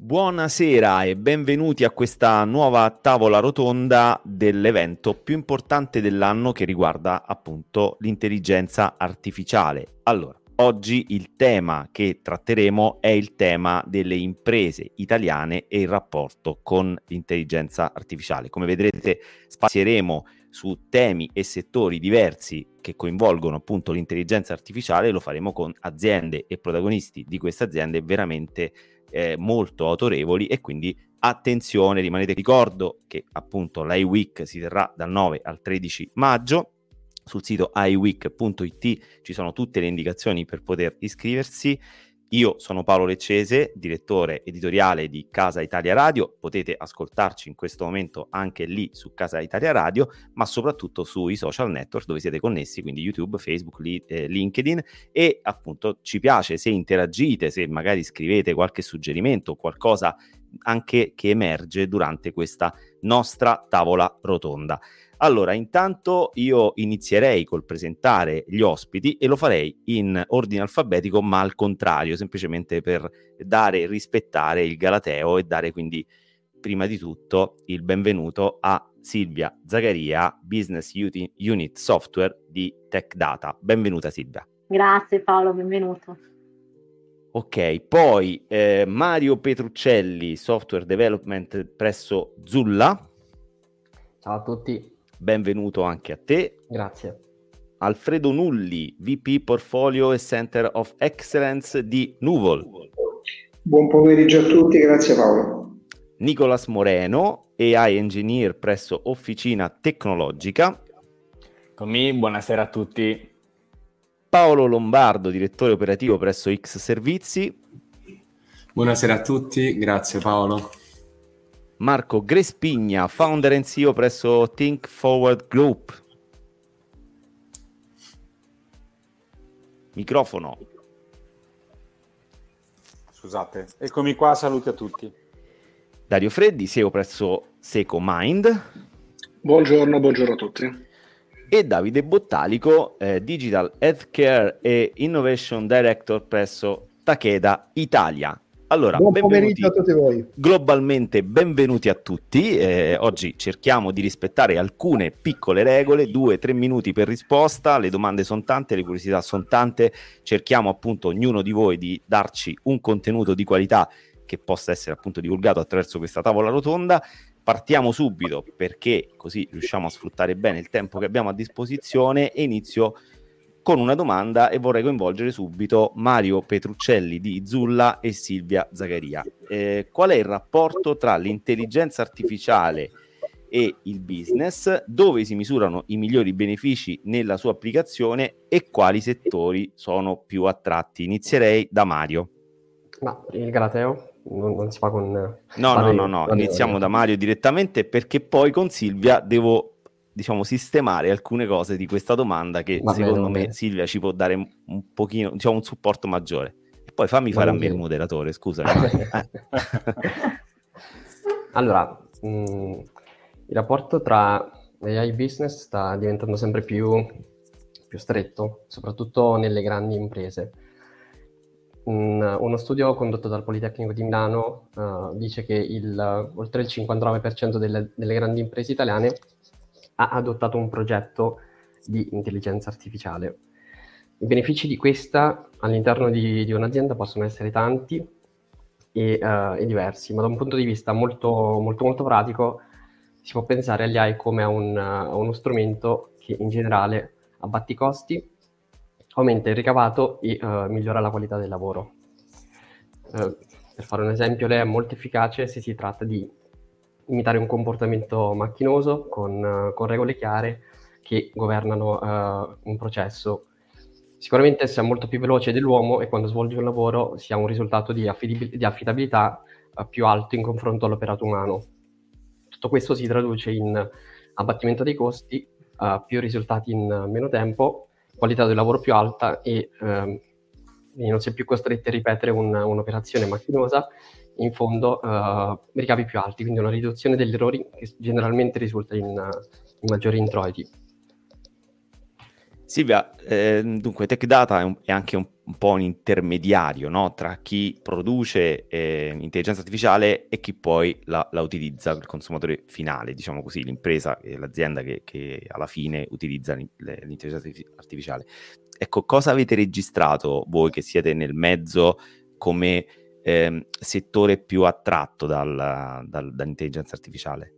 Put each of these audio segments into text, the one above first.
Buonasera e benvenuti a questa nuova tavola rotonda dell'evento più importante dell'anno che riguarda appunto l'intelligenza artificiale. Allora, oggi il tema che tratteremo è il tema delle imprese italiane e il rapporto con l'intelligenza artificiale. Come vedrete spazieremo su temi e settori diversi che coinvolgono appunto l'intelligenza artificiale, lo faremo con aziende e protagonisti di queste aziende veramente eh, molto autorevoli e quindi attenzione, rimanete ricordo che appunto l'iWeek si terrà dal 9 al 13 maggio. Sul sito iweek.it ci sono tutte le indicazioni per poter iscriversi io sono Paolo Leccese, direttore editoriale di Casa Italia Radio, potete ascoltarci in questo momento anche lì su Casa Italia Radio, ma soprattutto sui social network dove siete connessi, quindi YouTube, Facebook, li, eh, LinkedIn e appunto ci piace se interagite, se magari scrivete qualche suggerimento, qualcosa anche che emerge durante questa nostra tavola rotonda. Allora, intanto io inizierei col presentare gli ospiti e lo farei in ordine alfabetico, ma al contrario, semplicemente per dare e rispettare il Galateo e dare quindi prima di tutto il benvenuto a Silvia Zagaria, Business Unit Software di Tech Data. Benvenuta Silvia. Grazie Paolo, benvenuto. Ok, poi eh, Mario Petruccelli, Software Development presso Zulla. Ciao a tutti benvenuto anche a te. Grazie. Alfredo Nulli, VP Portfolio e Center of Excellence di Nuvol. Buon pomeriggio a tutti, grazie Paolo. Nicolas Moreno, AI Engineer presso Officina Tecnologica. Eccomi, buonasera a tutti. Paolo Lombardo, direttore operativo presso X Servizi. Buonasera a tutti, grazie Paolo. Marco Grespigna, founder and CEO presso Think Forward Group. Microfono. Scusate, eccomi qua, saluti a tutti. Dario Freddi, CEO presso Seco Mind. Buongiorno, buongiorno a tutti. E Davide Bottalico, eh, Digital Healthcare e Innovation Director presso Takeda Italia. Allora, buon pomeriggio a tutti voi. Globalmente benvenuti a tutti. Eh, oggi cerchiamo di rispettare alcune piccole regole, due, tre minuti per risposta. Le domande sono tante, le curiosità sono tante. Cerchiamo appunto ognuno di voi di darci un contenuto di qualità che possa essere appunto divulgato attraverso questa tavola rotonda. Partiamo subito perché così riusciamo a sfruttare bene il tempo che abbiamo a disposizione e inizio con una domanda e vorrei coinvolgere subito Mario Petruccelli di Zulla e Silvia Zagaria. Eh, qual è il rapporto tra l'intelligenza artificiale e il business, dove si misurano i migliori benefici nella sua applicazione e quali settori sono più attratti? Inizierei da Mario. Ma il Galateo non, non si fa con... No, no, no, no, iniziamo da Mario direttamente perché poi con Silvia devo diciamo, sistemare alcune cose di questa domanda che va secondo bene, me Silvia ci può dare un pochino, diciamo, un supporto maggiore. E poi fammi fare a me il moderatore, scusa. allora, mh, mm, il rapporto tra AI business sta diventando sempre più, più stretto, soprattutto nelle grandi imprese. Un, uno studio condotto dal Politecnico di Milano uh, dice che il, oltre il 59% delle, delle grandi imprese italiane ha adottato un progetto di intelligenza artificiale. I benefici di questa all'interno di, di un'azienda possono essere tanti e, uh, e, diversi, ma da un punto di vista molto, molto, molto pratico si può pensare agli AI come a, un, a uno strumento che in generale abbatti i costi, aumenta il ricavato e uh, migliora la qualità del lavoro. Uh, per fare un esempio, lei è molto efficace se si tratta di imitare un comportamento macchinoso con, uh, con regole chiare che governano uh, un processo. Sicuramente sia molto più veloce dell'uomo e quando svolge un lavoro si ha un risultato di, affidabil- di affidabilità uh, più alto in confronto all'operato umano. Tutto questo si traduce in abbattimento dei costi, più risultati in meno tempo, qualità del lavoro più alta e ehm, non si è più costretti a ripetere un, un'operazione macchinosa in fondo uh, ricavi più alti, quindi una riduzione degli errori che generalmente risulta in, uh, in maggiori introiti. Silvia, eh, dunque Tech Data è, un, è anche un, un, po' un intermediario no? tra chi produce eh, intelligenza artificiale e chi poi la, la, utilizza, il consumatore finale, diciamo così, l'impresa e l'azienda che, che alla fine utilizza l'intelligenza artificiale. Ecco, cosa avete registrato voi che siete nel mezzo come eh, settore più attratto dal, dal, dall'intelligenza artificiale?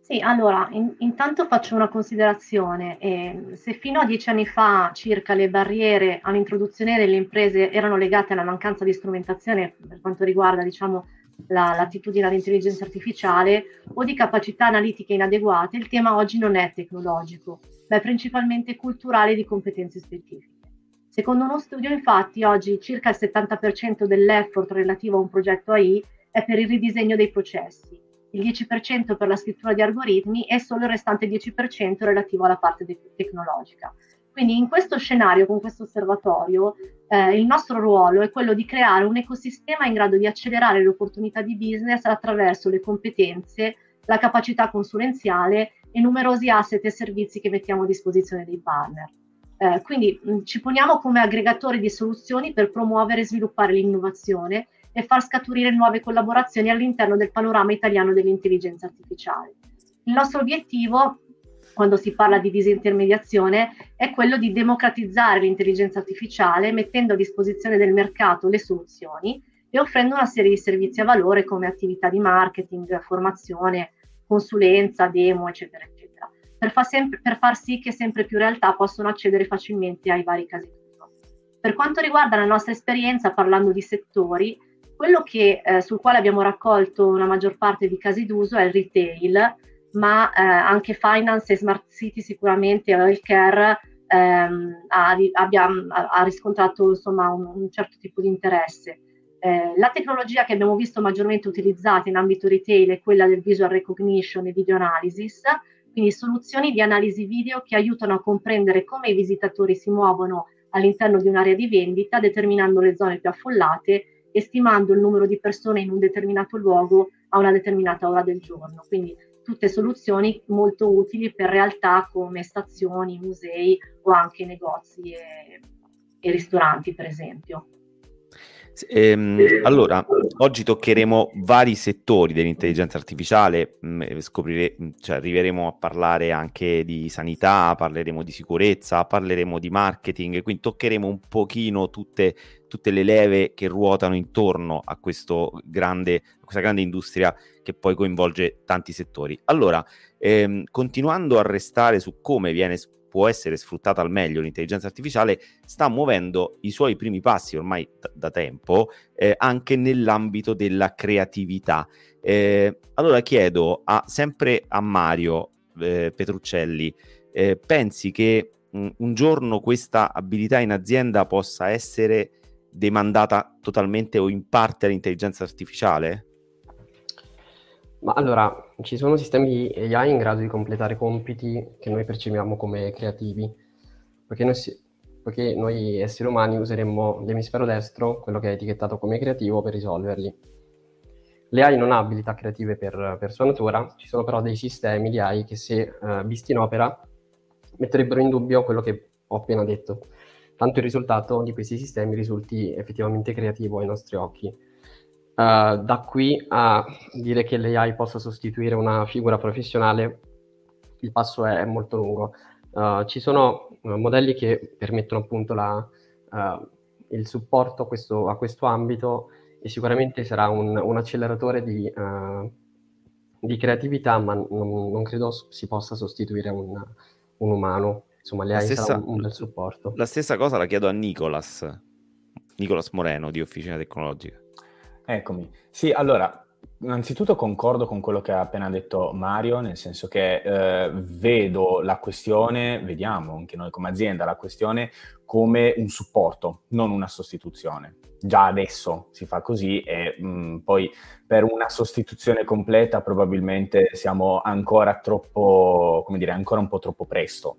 Sì, allora, in- intanto faccio una considerazione. Eh, se fino a dieci anni fa circa le barriere all'introduzione delle imprese erano legate alla mancanza di strumentazione per quanto riguarda, diciamo, la, l'attitudine all'intelligenza artificiale o di capacità analitiche inadeguate, il tema oggi non è tecnologico, ma è principalmente culturale e di competenze specifiche. Secondo uno studio, infatti, oggi circa il 70% dell'effort relativo a un progetto AI è per il ridisegno dei processi il 10% per la scrittura di algoritmi e solo il restante 10% relativo alla parte de- tecnologica. Quindi in questo scenario, con questo osservatorio, eh, il nostro ruolo è quello di creare un ecosistema in grado di accelerare le opportunità di business attraverso le competenze, la capacità consulenziale e numerosi asset e servizi che mettiamo a disposizione dei partner. Eh, quindi mh, ci poniamo come aggregatori di soluzioni per promuovere e sviluppare l'innovazione e far scaturire nuove collaborazioni all'interno del panorama italiano dell'intelligenza artificiale. Il nostro obiettivo, quando si parla di disintermediazione, è quello di democratizzare l'intelligenza artificiale mettendo a disposizione del mercato le soluzioni e offrendo una serie di servizi a valore come attività di marketing, formazione, consulenza, demo, eccetera, eccetera, per, fa sempre, per far sì che sempre più realtà possano accedere facilmente ai vari casi d'uso. Per quanto riguarda la nostra esperienza, parlando di settori, quello che, eh, sul quale abbiamo raccolto una maggior parte di casi d'uso è il retail, ma eh, anche finance e smart city sicuramente, healthcare ehm, ha, abbia, ha, riscontrato insomma, un, un, certo tipo di interesse. Eh, la tecnologia che abbiamo visto maggiormente utilizzata in ambito retail è quella del visual recognition e video analysis, quindi soluzioni di analisi video che aiutano a comprendere come i visitatori si muovono all'interno di un'area di vendita, determinando le zone più affollate estimando il numero di persone in un determinato luogo a una determinata ora del giorno. Quindi tutte soluzioni molto utili per realtà come stazioni, musei o anche negozi e, e ristoranti, per esempio. Ehm, allora, oggi toccheremo vari settori dell'intelligenza artificiale, mh, mm, scopriremo, mm, cioè, arriveremo a parlare anche di sanità, parleremo di sicurezza, parleremo di marketing, quindi toccheremo un pochino tutte, tutte le leve che ruotano intorno a, grande, questa grande industria che poi coinvolge tanti settori. Allora, ehm, continuando a restare su come viene può essere sfruttata al meglio l'intelligenza artificiale, sta muovendo i suoi primi passi ormai t- da tempo eh, anche nell'ambito della creatività. Eh, allora chiedo a, sempre a Mario eh, Petruccelli, eh, pensi che mh, un giorno questa abilità in azienda possa essere demandata totalmente o in parte all'intelligenza artificiale? Ma allora, ci sono sistemi di AI in grado di completare compiti che noi percepiamo come creativi, perché noi, si, perché noi esseri umani useremmo l'emisfero destro, quello che è etichettato come creativo, per risolverli. Le AI non ha abilità creative per, per sua natura, ci sono però dei sistemi di AI che se uh, visti in opera metterebbero in dubbio quello che ho appena detto, tanto il risultato di questi sistemi risulti effettivamente creativo ai nostri occhi. Uh, da qui a dire che l'AI possa sostituire una figura professionale, il passo è, molto lungo. Uh, ci sono uh, modelli che permettono appunto la, il supporto a questo, a questo, ambito e sicuramente sarà un, un acceleratore di, di, creatività, ma non, non, credo si possa sostituire un, un umano. Insomma, l'AI stessa, sarà un, un bel supporto. La stessa cosa la chiedo a Nicolas, Nicolas Moreno di Officina Tecnologica. Eccomi. Sì, allora, innanzitutto concordo con quello che ha appena detto Mario, nel senso che eh, vedo la questione, vediamo anche noi come azienda, la questione come un supporto, non una sostituzione. Già adesso si fa così e mh, mm, poi per una sostituzione completa probabilmente siamo ancora troppo, come dire, ancora un po' troppo presto,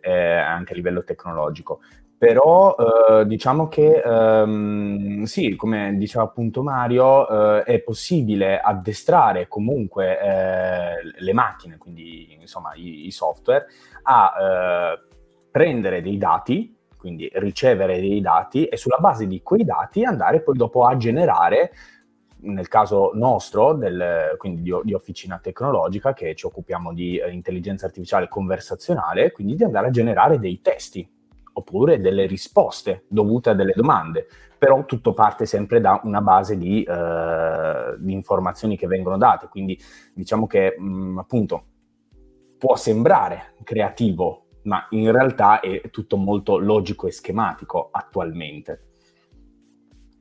eh, anche a livello tecnologico. Però eh, diciamo che ehm, sì, come diceva appunto Mario, eh, è possibile addestrare comunque eh, le macchine, quindi insomma i, i software, a eh, prendere dei dati, quindi ricevere dei dati e sulla base di quei dati andare poi dopo a generare nel caso nostro, del, quindi di, di, officina tecnologica, che ci occupiamo di eh, intelligenza artificiale conversazionale, quindi di andare a generare dei testi oppure delle risposte dovute a delle domande. Però tutto parte sempre da una base di, eh, di informazioni che vengono date, quindi diciamo che mh, mm, appunto può sembrare creativo, ma in realtà è tutto molto logico e schematico attualmente.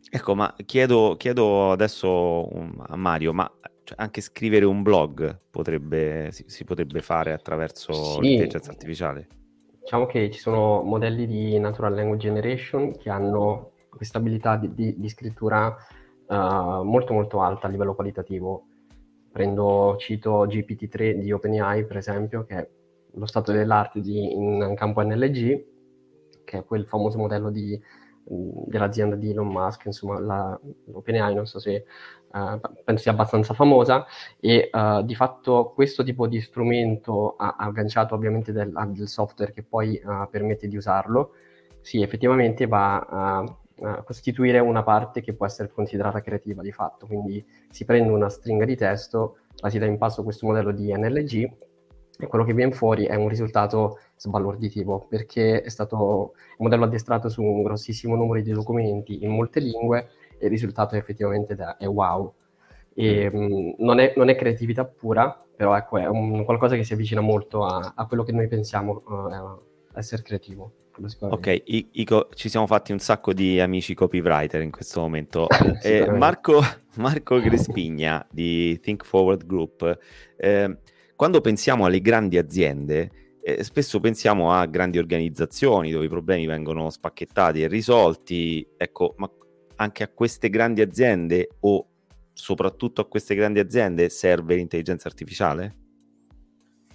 Ecco, ma chiedo, chiedo adesso a Mario, ma cioè, anche scrivere un blog potrebbe, si, si potrebbe fare attraverso sì. l'intelligenza artificiale? Diciamo che ci sono modelli di natural language generation che hanno questa abilità di, di, di scrittura uh, molto molto alta a livello qualitativo. Prendo, cito GPT-3 di OpenAI, per esempio, che è lo stato dell'arte di, in campo NLG, che è quel famoso modello di dell'azienda di Elon Musk, insomma, la, l'OpenAI, non so se uh, penso sia abbastanza famosa, e uh, di fatto questo tipo di strumento ha, agganciato ovviamente del, del, software che poi uh, permette di usarlo, sì, effettivamente va a, a, costituire una parte che può essere considerata creativa di fatto, quindi si prende una stringa di testo, la si dà in passo questo modello di NLG e quello che viene fuori è un risultato sbalorditivo perché è stato un modello addestrato su un grossissimo numero di documenti in molte lingue e il risultato effettivamente è wow. E, mh, mm, non, è, non, è, creatività pura, però ecco, è un, qualcosa che si avvicina molto a, a quello che noi pensiamo uh, essere creativo. Ok, I- Ico, ci siamo fatti un sacco di amici copywriter in questo momento. eh, Marco, Marco Grespigna di Think Forward Group, eh, quando pensiamo alle grandi aziende, eh, spesso pensiamo a grandi organizzazioni dove i problemi vengono spacchettati e risolti, ecco, ma anche a queste grandi aziende o soprattutto a queste grandi aziende serve l'intelligenza artificiale?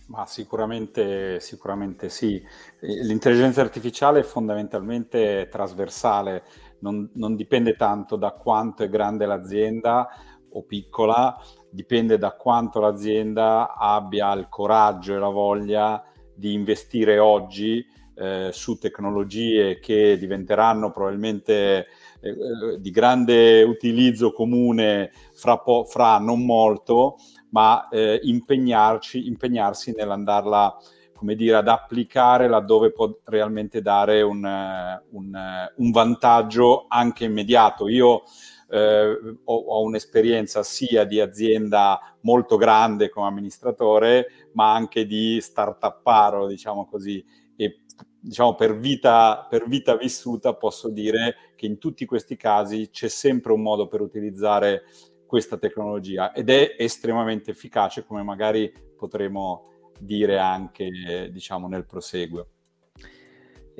Ma sicuramente, sicuramente sì. L'intelligenza artificiale è fondamentalmente trasversale, non, non dipende tanto da quanto è grande l'azienda o piccola, dipende da quanto l'azienda abbia il coraggio e la voglia di investire oggi eh, su tecnologie che diventeranno probabilmente eh, di grande utilizzo comune fra, po- fra non molto, ma eh, impegnarsi nell'andarla come dire, ad applicare laddove può realmente dare un, un, un vantaggio anche immediato. Io eh, ho, ho, un'esperienza sia di azienda molto grande come amministratore, ma anche di start-uparo, diciamo così, e diciamo per vita, per vita vissuta posso dire che in tutti questi casi c'è sempre un modo per utilizzare questa tecnologia ed è estremamente efficace come magari potremo dire anche diciamo nel proseguo.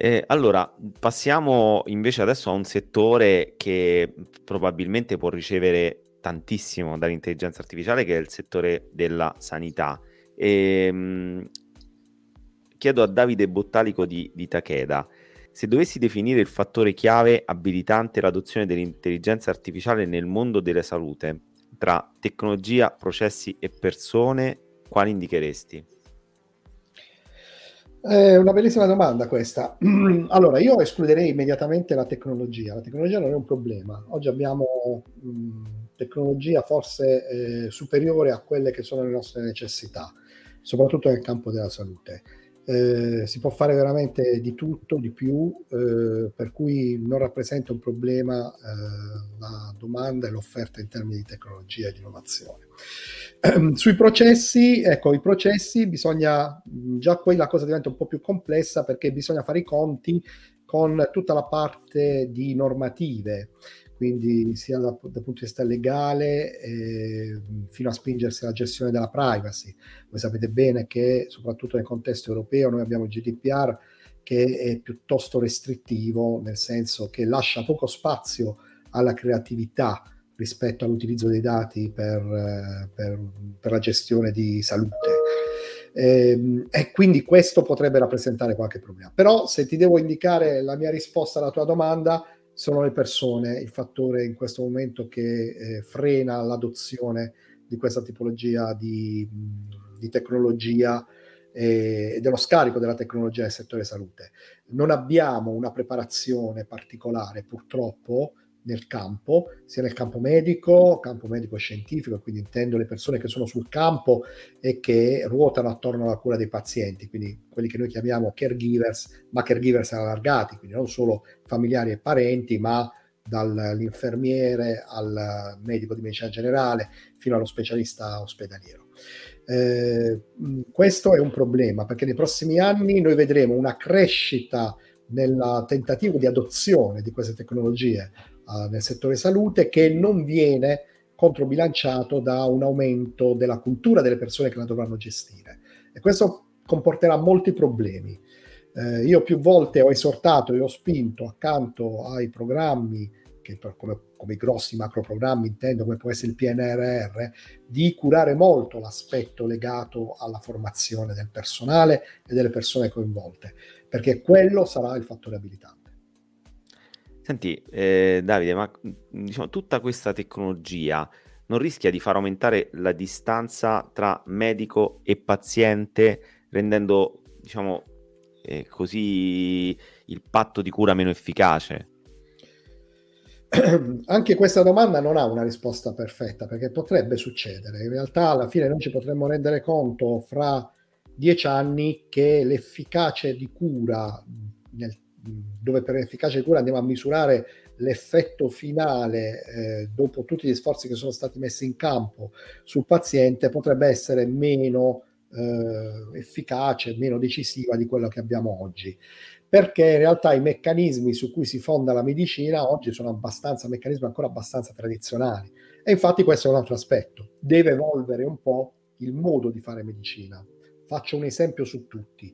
Eh, allora, passiamo invece adesso a un settore che probabilmente può ricevere tantissimo dall'intelligenza artificiale, che è il settore della sanità. E, ehm, chiedo a Davide Bottalico di, di Takeda, se dovessi definire il fattore chiave abilitante l'adozione dell'intelligenza artificiale nel mondo della salute, tra tecnologia, processi e persone, quali indicheresti? È una bellissima domanda questa. Allora, io escluderei immediatamente la tecnologia. La tecnologia non è un problema. Oggi abbiamo mh, tecnologia forse eh, superiore a quelle che sono le nostre necessità, soprattutto nel campo della salute. Eh, si può fare veramente di tutto, di più, eh, per cui non rappresenta un problema eh, la domanda e l'offerta in termini di tecnologia e di innovazione. Sui processi, ecco, i processi bisogna, già qui la cosa diventa un po' più complessa perché bisogna fare i conti con tutta la parte di normative, quindi sia dal, dal punto di vista legale eh, fino a spingersi alla gestione della privacy. Voi sapete bene che soprattutto nel contesto europeo noi abbiamo il GDPR che è piuttosto restrittivo, nel senso che lascia poco spazio alla creatività rispetto all'utilizzo dei dati per, eh, per, per la gestione di salute. E, ehm, e, quindi questo potrebbe rappresentare qualche problema. Però se ti devo indicare la mia risposta alla tua domanda, sono le persone il fattore in questo momento che eh, frena l'adozione di questa tipologia di, di tecnologia e dello scarico della tecnologia nel settore salute. Non abbiamo una preparazione particolare purtroppo nel campo, sia nel campo medico, campo medico scientifico, quindi intendo le persone che sono sul campo e che ruotano attorno alla cura dei pazienti, quindi quelli che noi chiamiamo caregivers, ma caregivers allargati, quindi non solo familiari e parenti, ma dall'infermiere al medico di medicina generale fino allo specialista ospedaliero. Eh, questo è un problema perché nei prossimi anni noi vedremo una crescita nel tentativo di adozione di queste tecnologie nel settore salute che non viene controbilanciato da un aumento della cultura delle persone che la dovranno gestire. E questo comporterà molti problemi. Eh, io più volte ho esortato e ho spinto accanto ai programmi, che come, come i grossi macro programmi intendo, come può essere il PNRR, di curare molto l'aspetto legato alla formazione del personale e delle persone coinvolte, perché quello sarà il fattore abilitante. Senti, eh, Davide, ma diciamo, tutta questa tecnologia non rischia di far aumentare la distanza tra medico e paziente, rendendo, diciamo, eh, così il patto di cura meno efficace? Anche questa domanda non ha una risposta perfetta perché potrebbe succedere. In realtà alla fine noi ci potremmo rendere conto fra dieci anni che l'efficacia di cura nel dove per efficacia di cura andiamo a misurare l'effetto finale eh, dopo tutti gli sforzi che sono stati messi in campo sul paziente potrebbe essere meno eh, efficace, meno decisiva di quello che abbiamo oggi. Perché in realtà i meccanismi su cui si fonda la medicina oggi sono abbastanza meccanismi ancora abbastanza tradizionali. E infatti questo è un altro aspetto. Deve evolvere un po' il modo di fare medicina. Faccio un esempio su tutti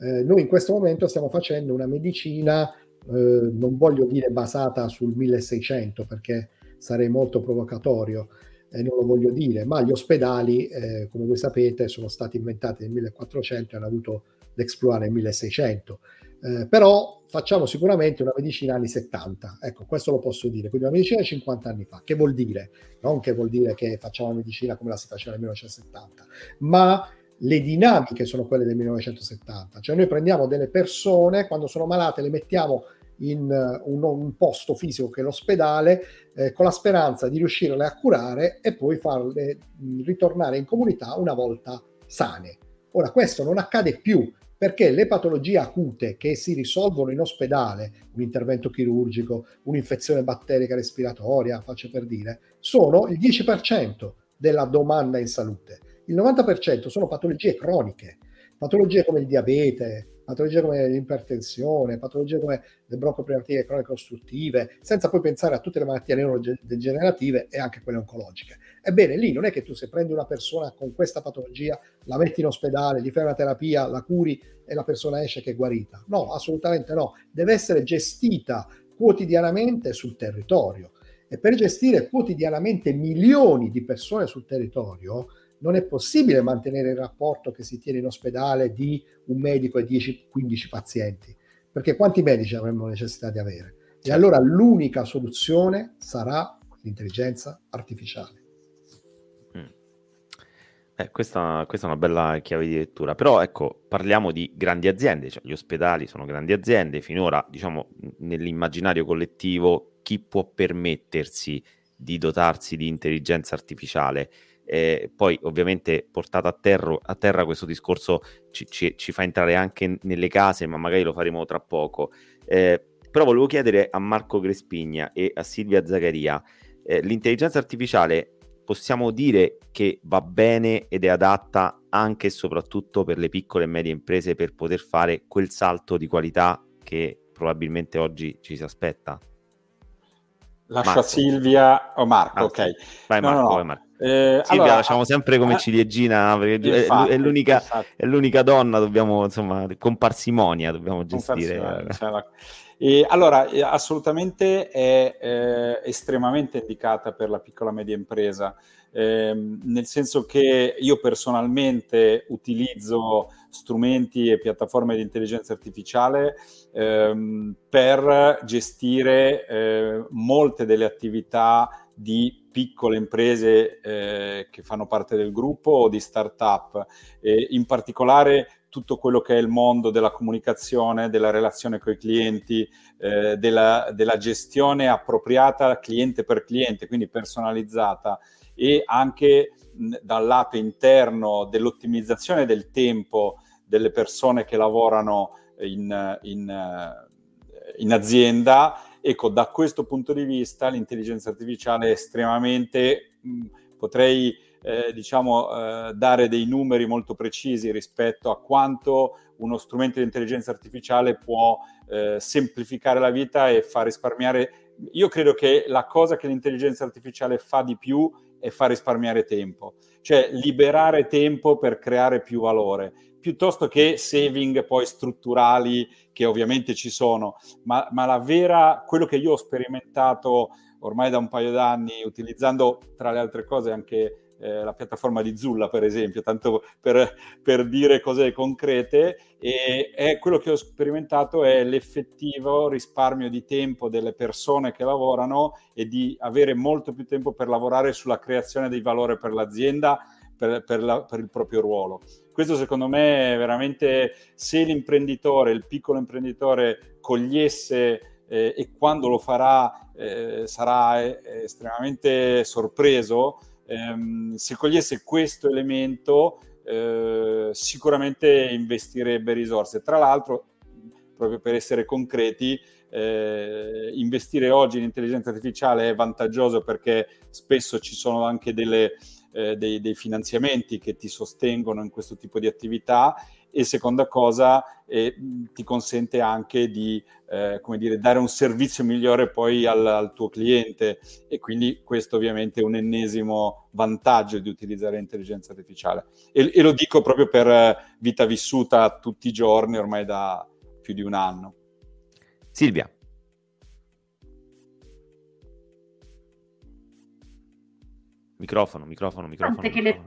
eh, noi in questo momento stiamo facendo una medicina, eh, non voglio dire basata sul 1600 perché sarei molto provocatorio e non lo voglio dire, ma gli ospedali, eh, come voi sapete, sono stati inventati nel 1400 e hanno avuto l'exploit nel 1600. Eh, però facciamo sicuramente una medicina anni 70, ecco, questo lo posso dire, quindi una medicina 50 anni fa. Che vuol dire? Non che vuol dire che facciamo una medicina come la si faceva nel 1970, ma le dinamiche sono quelle del 1970, cioè noi prendiamo delle persone, quando sono malate le mettiamo in uh, un, un, posto fisico che è l'ospedale, eh, con la speranza di riuscirle a curare e poi farle mh, ritornare in comunità una volta sane. Ora, questo non accade più perché le patologie acute che si risolvono in ospedale, un intervento chirurgico, un'infezione batterica respiratoria, faccio per dire, sono il 10% della domanda in salute il 90% sono patologie croniche, patologie come il diabete, patologie come l'ipertensione, patologie come le broncopriatiche croniche ostruttive, senza poi pensare a tutte le malattie neurodegenerative e anche quelle oncologiche. Ebbene, lì non è che tu se prendi una persona con questa patologia, la metti in ospedale, gli fai una terapia, la curi e la persona esce che è guarita. No, assolutamente no. Deve essere gestita quotidianamente sul territorio. E per gestire quotidianamente milioni di persone sul territorio, non è possibile mantenere il rapporto che si tiene in ospedale di un medico e 10-15 pazienti, perché quanti medici avremmo necessità di avere? E allora l'unica soluzione sarà l'intelligenza artificiale. Mm. Eh, questa, questa, è una bella chiave di lettura, però ecco, parliamo di grandi aziende, cioè gli ospedali sono grandi aziende, finora diciamo nell'immaginario collettivo chi può permettersi di dotarsi di intelligenza artificiale eh, poi ovviamente portato a, terro, a terra questo discorso ci, ci, ci, fa entrare anche nelle case, ma magari lo faremo tra poco. Eh, però volevo chiedere a Marco Crespigna e a Silvia Zaccaria, eh, l'intelligenza artificiale possiamo dire che va bene ed è adatta anche e soprattutto per le piccole e medie imprese per poter fare quel salto di qualità che probabilmente oggi ci si aspetta? Lascio Marco. a Silvia o oh, Marco, ah, ok. Vai Marco, no, no, vai Marco. Eh, Silvia allora, lasciamo sempre come eh, ciliegina perché infatti, è, l'unica, è, l'unica, donna, dobbiamo insomma con parsimonia dobbiamo gestire. Cioè, e allora, assolutamente è eh, estremamente indicata per la piccola e media impresa, eh, nel senso che io personalmente utilizzo strumenti e piattaforme di intelligenza artificiale ehm, per gestire eh, molte delle attività di piccole imprese eh, che fanno parte del gruppo o di start-up, eh, in particolare tutto quello che è il mondo della comunicazione, della relazione con i clienti, eh, della, della, gestione appropriata cliente per cliente, quindi personalizzata e anche mh, dal lato interno dell'ottimizzazione del tempo delle persone che lavorano in, in, in azienda. Ecco, da questo punto di vista l'intelligenza artificiale è estremamente, mh, potrei eh, diciamo, eh, dare dei numeri molto precisi rispetto a quanto uno strumento di intelligenza artificiale può eh, semplificare la vita e far risparmiare. Io credo che la cosa che l'intelligenza artificiale fa di più è far risparmiare tempo, cioè liberare tempo per creare più valore, piuttosto che saving poi strutturali che ovviamente ci sono, ma, ma la vera, quello che io ho sperimentato ormai da un paio d'anni utilizzando tra le altre cose anche eh, la piattaforma di Zulla, per esempio, tanto per, per, dire cose concrete, e è quello che ho sperimentato è l'effettivo risparmio di tempo delle persone che lavorano e di avere molto più tempo per lavorare sulla creazione di valore per l'azienda, per, per, la, per il proprio ruolo. Questo secondo me è veramente, se l'imprenditore, il piccolo imprenditore cogliesse eh, e quando lo farà eh, sarà eh, estremamente sorpreso, ehm, se cogliesse questo elemento eh, sicuramente investirebbe risorse. Tra l'altro, proprio per essere concreti, eh, investire oggi in intelligenza artificiale è vantaggioso perché spesso ci sono anche delle, eh, dei, dei, finanziamenti che ti sostengono in questo tipo di attività e seconda cosa eh, ti consente anche di eh, come dire, dare un servizio migliore poi al, al, tuo cliente e quindi questo ovviamente è un ennesimo vantaggio di utilizzare l'intelligenza artificiale e, e lo dico proprio per vita vissuta tutti i giorni ormai da più di un anno. Silvia. Microfono, microfono, microfono. Che le,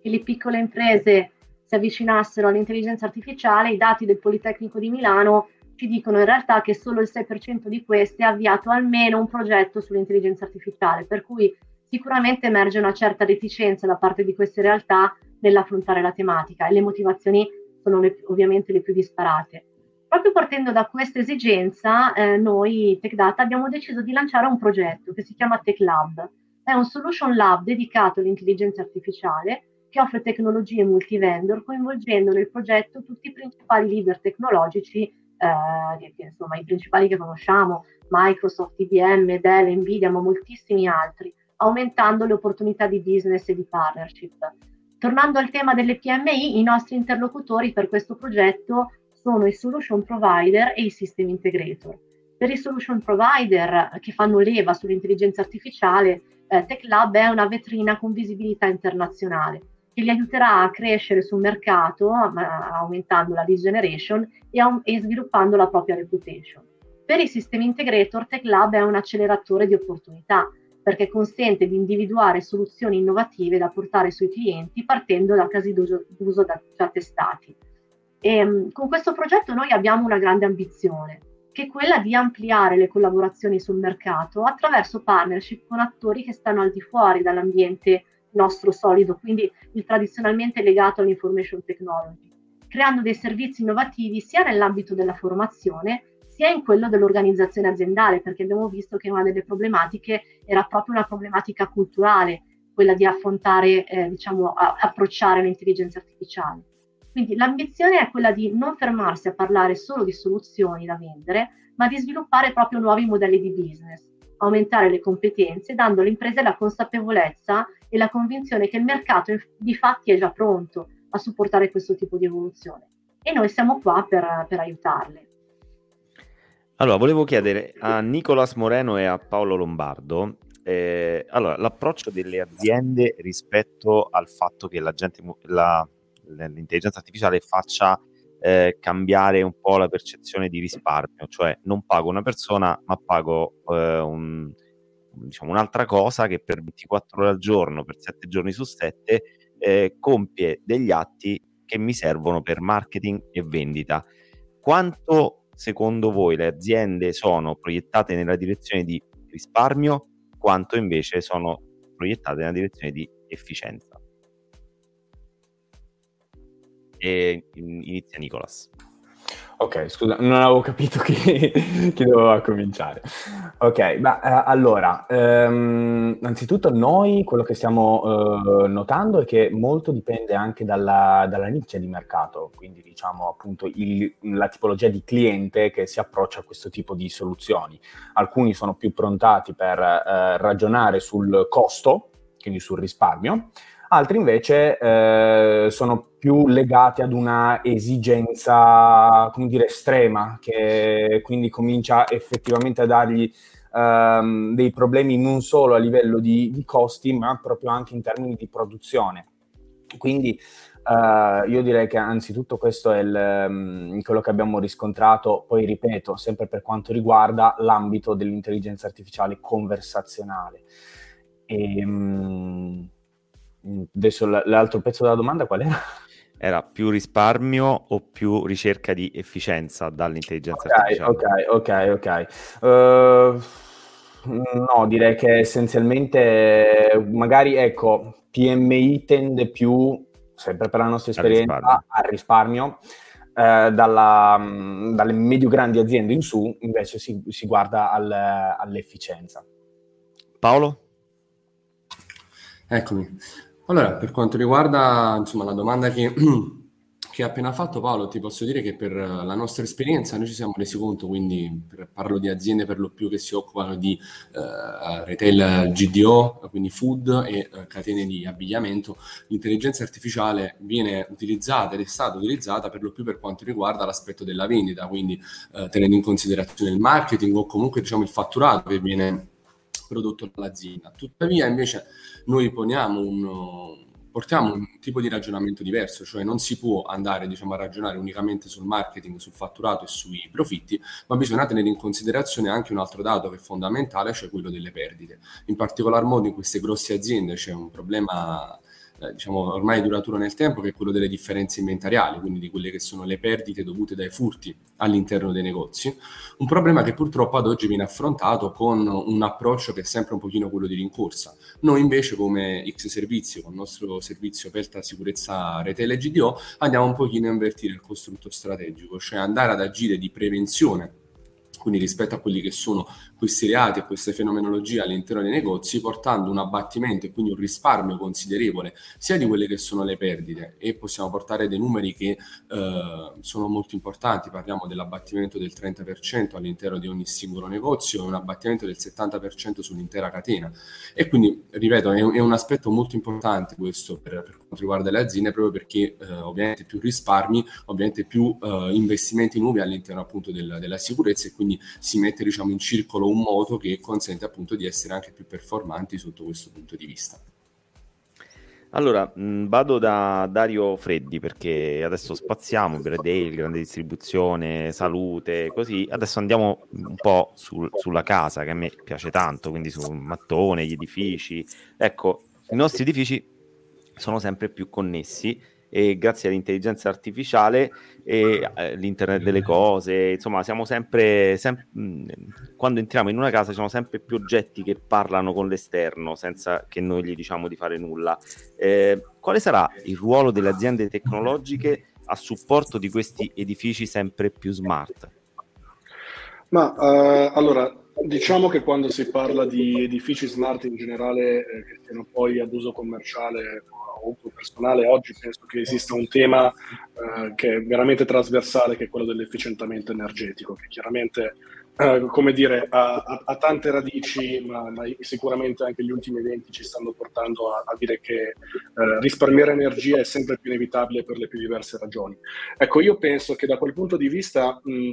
che le piccole imprese si avvicinassero all'intelligenza artificiale, i dati del Politecnico di Milano ci dicono in realtà che solo il 6% di questi ha avviato almeno un progetto sull'intelligenza artificiale, per cui sicuramente emerge una certa reticenza da parte di queste realtà nell'affrontare la tematica e le motivazioni sono le, ovviamente le più disparate. Proprio partendo da questa esigenza, eh, noi Tech Data abbiamo deciso di lanciare un progetto che si chiama Tech Lab. È un solution lab dedicato all'intelligenza artificiale che offre tecnologie multivendor coinvolgendo nel progetto tutti i principali leader tecnologici, eh, che, insomma i principali che conosciamo, Microsoft, IBM, Dell, Nvidia, ma moltissimi altri, aumentando le opportunità di business e di partnership. Tornando al tema delle PMI, i nostri interlocutori per questo progetto sono i solution provider e i system integrator. Per i solution provider che fanno leva sull'intelligenza artificiale, eh, TechLab è una vetrina con visibilità internazionale che li aiuterà a crescere sul mercato, aumentando la lead generation e, e sviluppando la propria reputation. Per i sistemi integrator, TechLab è un acceleratore di opportunità perché consente di individuare soluzioni innovative da portare sui clienti partendo da casi d'uso, d'uso da, già testati. E, ehm, con questo progetto noi abbiamo una grande ambizione, che è quella di ampliare le collaborazioni sul mercato attraverso partnership con attori che stanno al di fuori dall'ambiente nostro solido, quindi il tradizionalmente legato all'information technology, creando dei servizi innovativi sia nell'ambito della formazione sia in quello dell'organizzazione aziendale, perché abbiamo visto che una delle problematiche era proprio una problematica culturale, quella di affrontare, eh, diciamo, a, approcciare l'intelligenza artificiale. Quindi l'ambizione è quella di non fermarsi a parlare solo di soluzioni da vendere, ma di sviluppare proprio nuovi modelli di business, aumentare le competenze, dando alle imprese la consapevolezza e la convinzione che il mercato di fatti è già pronto a supportare questo tipo di evoluzione e noi siamo qua per, per aiutarle. Allora, volevo chiedere a Nicolas Moreno e a Paolo Lombardo eh, allora, l'approccio delle aziende rispetto al fatto che la gente, la, l'intelligenza artificiale faccia eh, cambiare un po' la percezione di risparmio, cioè non pago una persona ma pago eh, un, diciamo, un'altra cosa che per 24 ore al giorno, per 7 giorni su 7, eh, compie degli atti che mi servono per marketing e vendita. Quanto secondo voi le aziende sono proiettate nella direzione di risparmio quanto invece sono proiettate nella direzione di efficienza. E inizia Nicolas. Ok, scusa, non avevo capito chi, chi doveva cominciare. Ok, ma eh, allora, ehm, innanzitutto noi quello che stiamo eh, notando è che molto dipende anche dalla, dalla nicchia di mercato, quindi diciamo appunto il, la tipologia di cliente che si approccia a questo tipo di soluzioni. Alcuni sono più prontati per eh, ragionare sul costo, quindi sul risparmio, altri invece eh, sono più legati ad una esigenza, come dire, estrema, che quindi comincia effettivamente a dargli um, dei problemi non solo a livello di, di, costi, ma proprio anche in termini di produzione. Quindi uh, io direi che anzitutto questo è il, um, quello che abbiamo riscontrato, poi ripeto, sempre per quanto riguarda l'ambito dell'intelligenza artificiale conversazionale. E, um, Adesso l'altro pezzo della domanda qual era? Era più risparmio o più ricerca di efficienza dall'intelligenza okay, artificiale? Ok, ok, ok. Uh, no, direi che essenzialmente magari ecco, PMI tende più, sempre per la nostra esperienza, al risparmio, al risparmio eh, dalla, dalle medio-grandi aziende in su invece si, si guarda al, all'efficienza. Paolo? Eccomi. Allora, per quanto riguarda insomma, la domanda che, che hai appena fatto Paolo, ti posso dire che per la nostra esperienza noi ci siamo resi conto, quindi per, parlo di aziende per lo più che si occupano di eh, retail GDO, quindi food e eh, catene di abbigliamento, l'intelligenza artificiale viene utilizzata ed è stata utilizzata per lo più per quanto riguarda l'aspetto della vendita, quindi eh, tenendo in considerazione il marketing o comunque diciamo il fatturato che viene prodotto dall'azienda. Tuttavia invece noi poniamo un, portiamo un tipo di ragionamento diverso, cioè non si può andare diciamo, a ragionare unicamente sul marketing, sul fatturato e sui profitti, ma bisogna tenere in considerazione anche un altro dato che è fondamentale, cioè quello delle perdite. In particolar modo in queste grosse aziende c'è un problema eh, diciamo, ormai duraturo nel tempo, che è quello delle differenze inventariali, quindi di quelle che sono le perdite dovute dai furti all'interno dei negozi. Un problema che purtroppo ad oggi viene affrontato con un approccio che è sempre un pochino quello di rincorsa. Noi invece come X Servizio, con il nostro servizio Pelta Sicurezza Retail GDO, andiamo un pochino a invertire il costrutto strategico, cioè andare ad agire di prevenzione quindi rispetto a quelli che sono questi reati e queste fenomenologie all'interno dei negozi, portando un abbattimento e quindi un risparmio considerevole sia di quelle che sono le perdite e possiamo portare dei numeri che eh, sono molto importanti, parliamo dell'abbattimento del 30% all'interno di ogni singolo negozio e un abbattimento del 70% sull'intera catena. E quindi, ripeto, è, è un aspetto molto importante questo per, per, quanto riguarda le aziende, proprio perché eh, ovviamente più risparmi, ovviamente più eh, investimenti nuovi all'interno appunto del, della sicurezza e quindi si mette diciamo, in circolo un moto che consente appunto di essere anche più performanti sotto questo punto di vista. Allora, mh, vado da Dario Freddi perché adesso spaziamo, Bradale, grande distribuzione, salute, così. Adesso andiamo un po' sul, sulla casa che a me piace tanto, quindi sul mattone, gli edifici. Ecco, i nostri edifici sono sempre più connessi e grazie all'intelligenza artificiale e all'internet delle cose, insomma, siamo sempre, sempre quando entriamo in una casa ci sono sempre più oggetti che parlano con l'esterno senza che noi gli diciamo di fare nulla. Eh, quale sarà il ruolo delle aziende tecnologiche a supporto di questi edifici sempre più smart? Ma uh, allora, diciamo che quando si parla di edifici smart in generale, eh, che siano poi ad uso commerciale o personale, oggi penso che esista un tema eh, che è veramente trasversale, che è quello dell'efficientamento energetico, che chiaramente, eh, come dire, ha, ha, ha, tante radici, ma, ma, sicuramente anche gli ultimi eventi ci stanno portando a, a dire che eh, risparmiare energia è sempre più inevitabile per le più diverse ragioni. Ecco, io penso che da quel punto di vista... Mh,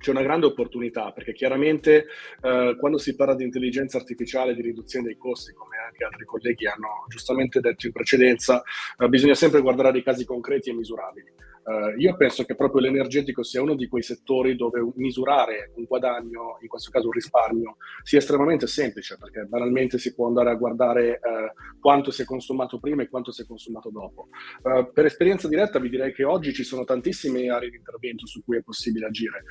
c'è una grande opportunità perché chiaramente eh, quando si parla di intelligenza artificiale, di riduzione dei costi, come anche altri colleghi hanno giustamente detto in precedenza, eh, bisogna sempre guardare i casi concreti e misurabili. Uh, io penso che proprio l'energetico sia uno di quei settori dove misurare un guadagno, in questo caso un risparmio, sia estremamente semplice, perché banalmente si può andare a guardare uh, quanto si è consumato prima e quanto si è consumato dopo. Uh, per esperienza diretta vi direi che oggi ci sono tantissime aree di intervento su cui è possibile agire,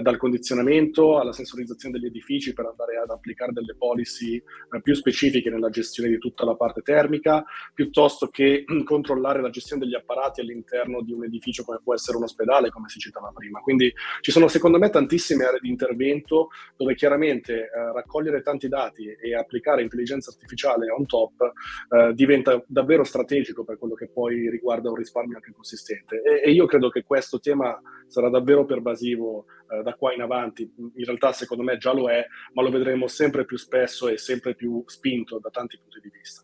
dal condizionamento alla sensorizzazione degli edifici per andare ad applicare delle policy più specifiche nella gestione di tutta la parte termica, piuttosto che controllare la gestione degli apparati all'interno di un edificio come può essere un ospedale, come si citava prima. Quindi ci sono secondo me tantissime aree di intervento dove chiaramente eh, raccogliere tanti dati e applicare intelligenza artificiale on top eh, diventa davvero strategico per quello che poi riguarda un risparmio anche consistente. E, e io credo che questo tema sarà davvero pervasivo eh, da qua in avanti. In realtà secondo me già lo è, ma lo vedremo sempre più spesso e sempre più spinto da tanti punti di vista.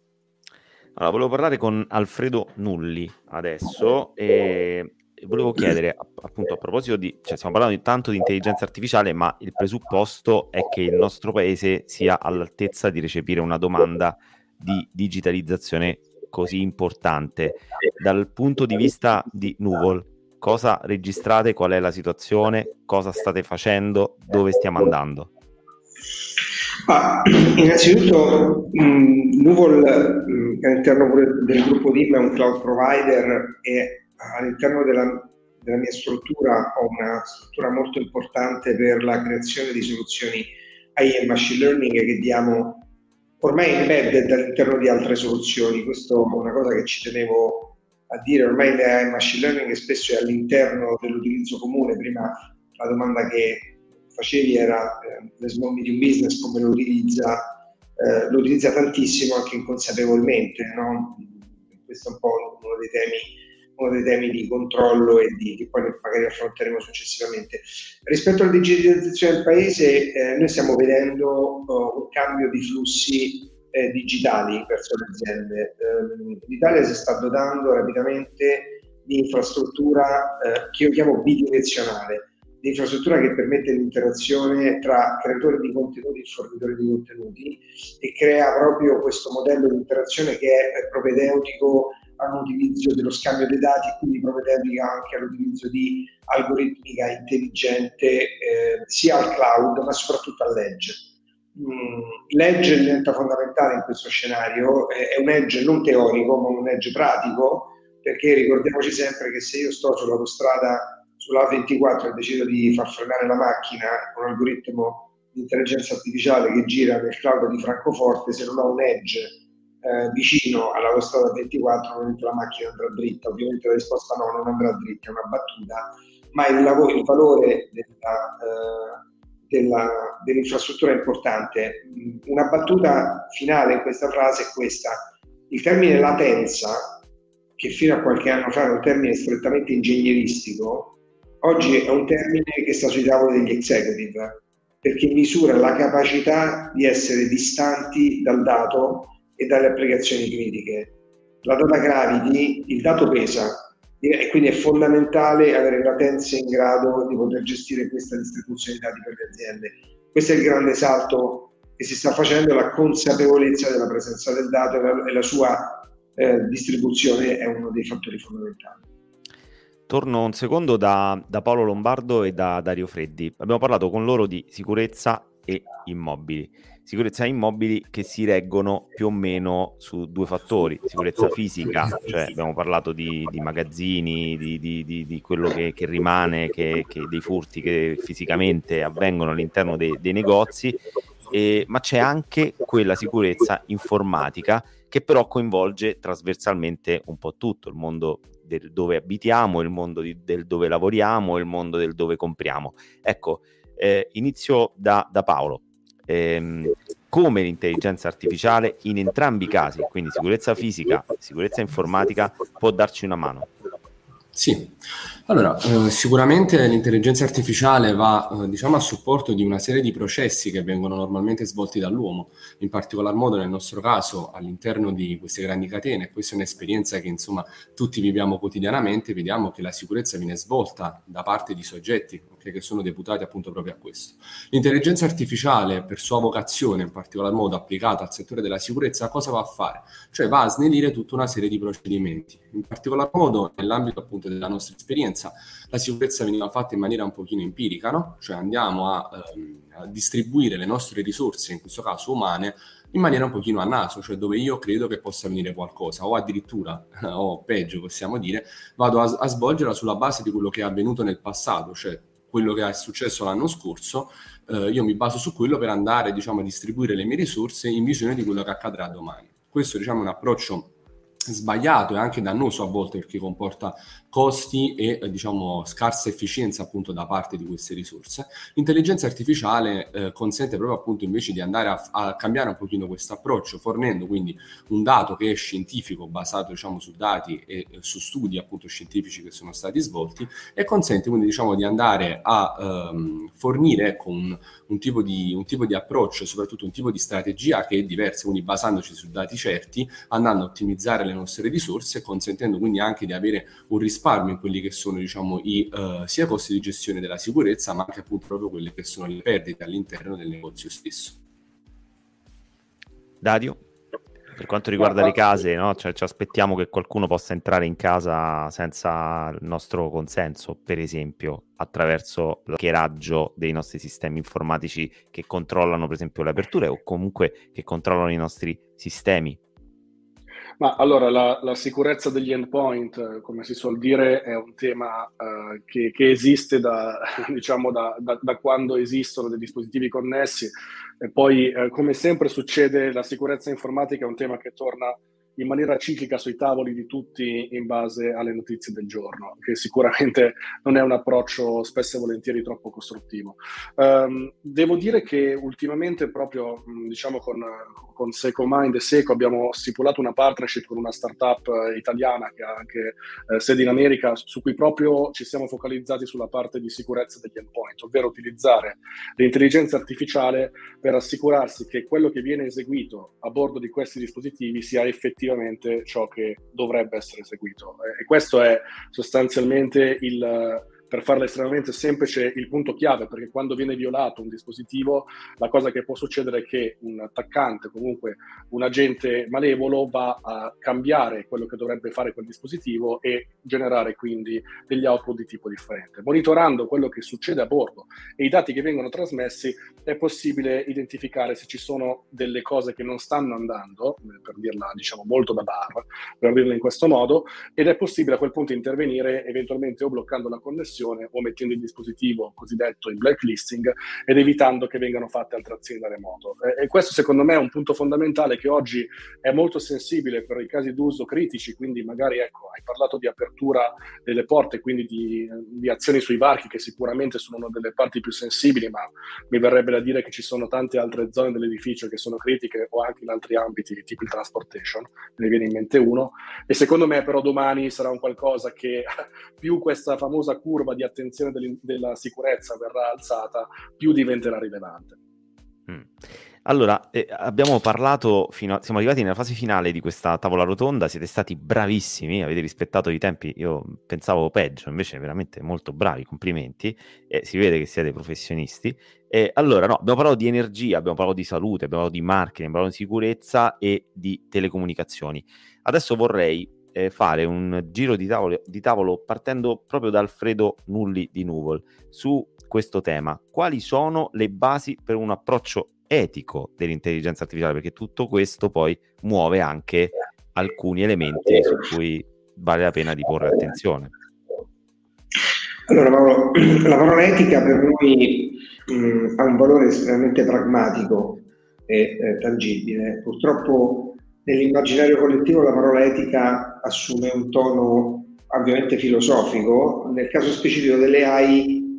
Allora, volevo parlare con Alfredo Nulli adesso e volevo chiedere appunto a proposito di, cioè stiamo parlando tanto di intelligenza artificiale, ma il presupposto è che il nostro paese sia all'altezza di recepire una domanda di digitalizzazione così importante. Dal punto di vista di Nuvol, cosa registrate, qual è la situazione, cosa state facendo, dove stiamo andando? Ah, innanzitutto Nuvol all'interno del gruppo DIM è un cloud provider e all'interno della, della, mia struttura ho una struttura molto importante per la creazione di soluzioni AI e machine learning che diamo ormai embedded all'interno di altre soluzioni. Questa è una cosa che ci tenevo a dire, ormai l'AI e machine learning spesso è all'interno dell'utilizzo comune. Prima la domanda che facevi era eh, le small medium business come lo utilizza, eh, lo utilizza tantissimo anche inconsapevolmente, no? questo è un po' uno dei temi uno dei temi di controllo e di, che poi magari affronteremo successivamente. Rispetto alla digitalizzazione del paese, eh, noi stiamo vedendo uh, un cambio di flussi eh, digitali verso le aziende. Eh, L'Italia si sta dotando rapidamente di infrastruttura eh, che io chiamo bidirezionale, di infrastruttura che permette l'interazione tra creatori di contenuti e fornitori di contenuti e crea proprio questo modello di interazione che è propedeutico all'utilizzo dello scambio dei dati e quindi propedeutica anche all'utilizzo di algoritmica intelligente eh, sia al cloud ma soprattutto all'edge. Mm, l'edge diventa fondamentale in questo scenario, è, è un edge non teorico ma un edge pratico perché ricordiamoci sempre che se io sto sull'autostrada sulla 24 e decido di far frenare la macchina con un algoritmo di intelligenza artificiale che gira nel cloud di Francoforte, se non ho un edge eh, vicino all'autostrada 24 ovviamente la macchina andrà dritta, ovviamente la risposta no, non andrà dritta, è una battuta, ma il, lavoro, il valore della, eh, della, dell'infrastruttura è importante. Una battuta finale in questa frase è questa. Il termine latenza, che fino a qualche anno fa era un termine strettamente ingegneristico, oggi è un termine che sta sui tavoli degli executive, perché misura la capacità di essere distanti dal dato e dalle applicazioni critiche. La data gravity, il dato pesa e quindi è fondamentale avere latenze in grado di poter gestire questa distribuzione di dati per le aziende. Questo è il grande salto che si sta facendo, la consapevolezza della presenza del dato e la, sua eh, distribuzione è uno dei fattori fondamentali. Torno un secondo da, da, Paolo Lombardo e da Dario Freddi. Abbiamo parlato con loro di sicurezza e immobili sicurezza immobili che si reggono più o meno su due fattori, sicurezza fisica, cioè abbiamo parlato di, di magazzini, di, di, di, quello che, che rimane, che, che, dei furti che fisicamente avvengono all'interno dei, dei negozi, e, ma c'è anche quella sicurezza informatica che però coinvolge trasversalmente un po' tutto, il mondo del dove abitiamo, il mondo del dove lavoriamo, il mondo del dove compriamo. Ecco, eh, inizio da, da Paolo ehm, come l'intelligenza artificiale in entrambi i casi, quindi sicurezza fisica, sicurezza informatica, può darci una mano. Sì, allora eh, sicuramente l'intelligenza artificiale va eh, diciamo a supporto di una serie di processi che vengono normalmente svolti dall'uomo, in particolar modo nel nostro caso all'interno di queste grandi catene, questa è un'esperienza che insomma tutti viviamo quotidianamente, vediamo che la sicurezza viene svolta da parte di soggetti okay, che sono deputati appunto proprio a questo. L'intelligenza artificiale, per sua vocazione, in particolar modo applicata al settore della sicurezza, cosa va a fare? Cioè va a snellire tutta una serie di procedimenti. In particolar modo, nell'ambito appunto della nostra esperienza, la sicurezza veniva fatta in maniera un pochino empirica, no? Cioè andiamo a, ehm, a distribuire le nostre risorse, in questo caso umane, in maniera un pochino a naso, cioè dove io credo che possa venire qualcosa, o addirittura, o peggio possiamo dire, vado a, a svolgerla sulla base di quello che è avvenuto nel passato, cioè quello che è successo l'anno scorso, eh, io mi baso su quello per andare diciamo, a distribuire le mie risorse in visione di quello che accadrà domani. Questo diciamo, è un approccio sbagliato e anche dannoso a volte perché comporta costi e eh, diciamo scarsa efficienza appunto da parte di queste risorse. L'intelligenza artificiale eh, consente proprio appunto invece di andare a, a cambiare un pochino questo approccio fornendo quindi un dato che è scientifico basato diciamo su dati e eh, su studi appunto scientifici che sono stati svolti e consente quindi diciamo di andare a ehm, fornire ecco un, un, tipo di, un tipo di approccio soprattutto un tipo di strategia che è diversa quindi basandoci su dati certi andando a ottimizzare le nostre risorse consentendo quindi anche di avere un risparmio risparmio in quelli che sono diciamo, i uh, sia costi di gestione della sicurezza, ma anche appunto proprio quelle che sono le perdite all'interno del negozio stesso. Dadio? Per quanto riguarda le case, no? cioè, ci aspettiamo che qualcuno possa entrare in casa senza il nostro consenso, per esempio, attraverso l'hackeraggio dei nostri sistemi informatici che controllano, per esempio, le aperture o comunque che controllano i nostri sistemi. Ma allora la, la, sicurezza degli endpoint, come si suol dire, è un tema uh, che, che, esiste da, diciamo, da, da, da, quando esistono dei dispositivi connessi. E poi, uh, come sempre succede, la sicurezza informatica è un tema che torna in maniera ciclica sui tavoli di tutti in base alle notizie del giorno, che sicuramente non è un approccio spesso e volentieri troppo costruttivo. Um, devo dire che ultimamente proprio diciamo con, con Seco Mind e Seco abbiamo stipulato una partnership con una startup eh, italiana che ha anche eh, sede in America, su cui proprio ci siamo focalizzati sulla parte di sicurezza degli endpoint, ovvero utilizzare l'intelligenza artificiale per assicurarsi che quello che viene eseguito a bordo di questi dispositivi sia effettivamente effettivamente ciò che dovrebbe essere eseguito. E questo è sostanzialmente il per farla estremamente semplice, il punto chiave, perché quando viene violato un dispositivo, la cosa che può succedere è che un attaccante, comunque un agente malevolo, va a cambiare quello che dovrebbe fare quel dispositivo e generare quindi degli output di tipo differente. Monitorando quello che succede a bordo e i dati che vengono trasmessi, è possibile identificare se ci sono delle cose che non stanno andando, per dirla diciamo molto da bar, per dirla in questo modo, ed è possibile a quel punto intervenire eventualmente o bloccando la connessione applicazione o mettendo il dispositivo cosiddetto in blacklisting ed evitando che vengano fatte altre azioni da remoto. E, e questo secondo me è un punto fondamentale che oggi è molto sensibile per i casi d'uso critici, quindi magari ecco, hai parlato di apertura delle porte, quindi di, di azioni sui varchi che sicuramente sono una delle parti più sensibili, ma mi verrebbe da dire che ci sono tante altre zone dell'edificio che sono critiche o anche in altri ambiti, tipo il transportation, ne viene in mente uno. E secondo me però domani sarà un qualcosa che più questa famosa curva curva di attenzione della sicurezza verrà alzata, più diventerà rilevante. Mm. Allora, eh, abbiamo parlato, fino a, siamo arrivati nella fase finale di questa tavola rotonda, siete stati bravissimi, avete rispettato i tempi, io pensavo peggio, invece veramente molto bravi, complimenti, eh, si vede che siete professionisti. Eh, allora, no, abbiamo parlato di energia, abbiamo parlato di salute, abbiamo parlato di marketing, abbiamo parlato di sicurezza e di telecomunicazioni. Adesso vorrei eh, fare un giro di tavolo, di tavolo partendo proprio da Alfredo Nulli di Nuvol su questo tema. Quali sono le basi per un approccio etico dell'intelligenza artificiale? Perché tutto questo poi muove anche alcuni elementi su cui vale la pena di porre attenzione. Allora, Mauro, la parola etica per noi mh, ha un valore estremamente pragmatico e eh, tangibile. Purtroppo nell'immaginario collettivo la parola etica assume un tono ovviamente filosofico, nel caso specifico delle AI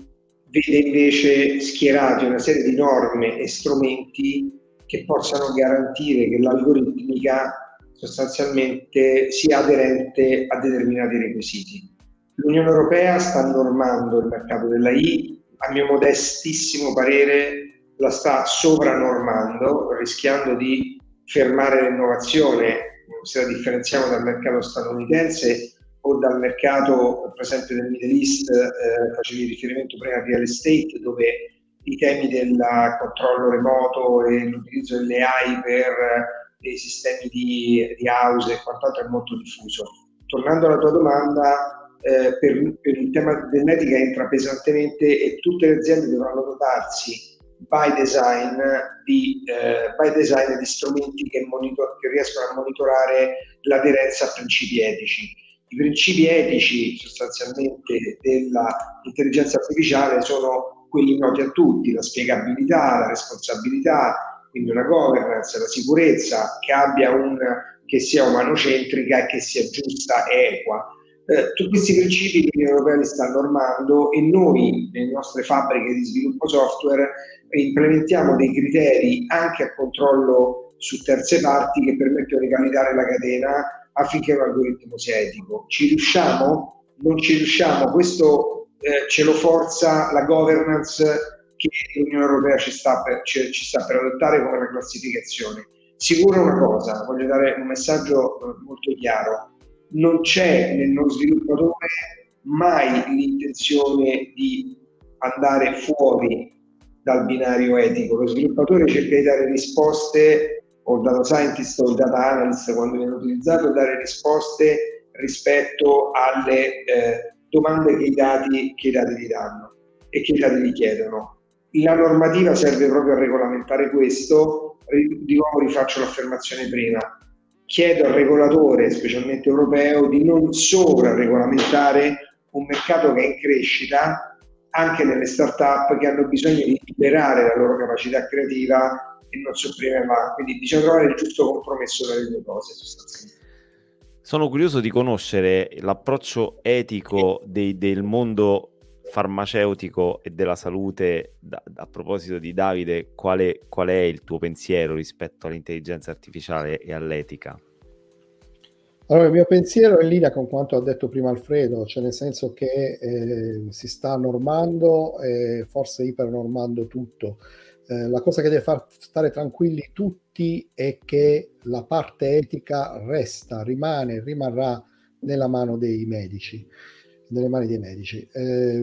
vede invece schierati una serie di norme e strumenti che possano garantire che l'algoritmica sostanzialmente sia aderente a determinati requisiti. L'Unione Europea sta normando il mercato dell'AI, a mio modestissimo parere la sta sovranormando, rischiando di fermare l'innovazione, se la differenziamo dal mercato statunitense, o dal mercato, per esempio del Middle East, eh, facevi riferimento prima al real estate, dove i temi del controllo remoto e l'utilizzo delle AI per dei sistemi di, di house e quant'altro è molto diffuso. Tornando alla tua domanda, eh, per, per, il tema dell'etica entra pesantemente e tutte le aziende dovranno dotarsi by design di, eh, by design di strumenti che, monitor- che riescono a monitorare l'aderenza a principi etici. I principi etici sostanzialmente dell'intelligenza artificiale sono quelli noti a tutti, la spiegabilità, la responsabilità, quindi una governance, la sicurezza, che, abbia un, che sia umanocentrica e che sia giusta e equa. Eh, tutti questi principi l'Unione Europea li sta normando e noi nelle nostre fabbriche di sviluppo software implementiamo dei criteri anche a controllo su terze parti che permettono di validare la catena affinché un algoritmo sia etico. Ci riusciamo? Non ci riusciamo? Questo eh, ce lo forza la governance che l'Unione Europea ci sta, per, ci, ci sta per adottare come una classificazione. Sicuro una cosa, voglio dare un messaggio eh, molto chiaro, non c'è nel non sviluppatore mai l'intenzione di andare fuori dal binario etico. Lo sviluppatore cerca di dare risposte, o il data scientist o il data analyst quando viene utilizzato, dare risposte rispetto alle eh, domande che i, dati, che i dati gli danno e che i dati gli chiedono. La normativa serve proprio a regolamentare questo, di nuovo rifaccio l'affermazione prima. Chiedo al regolatore, specialmente europeo, di non sovraregolamentare un mercato che è in crescita anche nelle start-up che hanno bisogno di liberare la loro capacità creativa e non sopprimerla. Quindi bisogna trovare il giusto compromesso tra le due cose sostanzialmente. Sono curioso di conoscere l'approccio etico dei, del mondo farmaceutico e della salute. Da, a proposito di Davide, qual qual è il tuo pensiero rispetto all'intelligenza artificiale e all'etica? Allora, il mio pensiero è in linea con quanto ha detto prima Alfredo, cioè nel senso che eh, si sta normando e forse ipernormando tutto. Eh, la cosa che deve far stare tranquilli tutti è che la parte etica resta, rimane, rimarrà nella mano dei medici, nelle mani dei medici. Eh,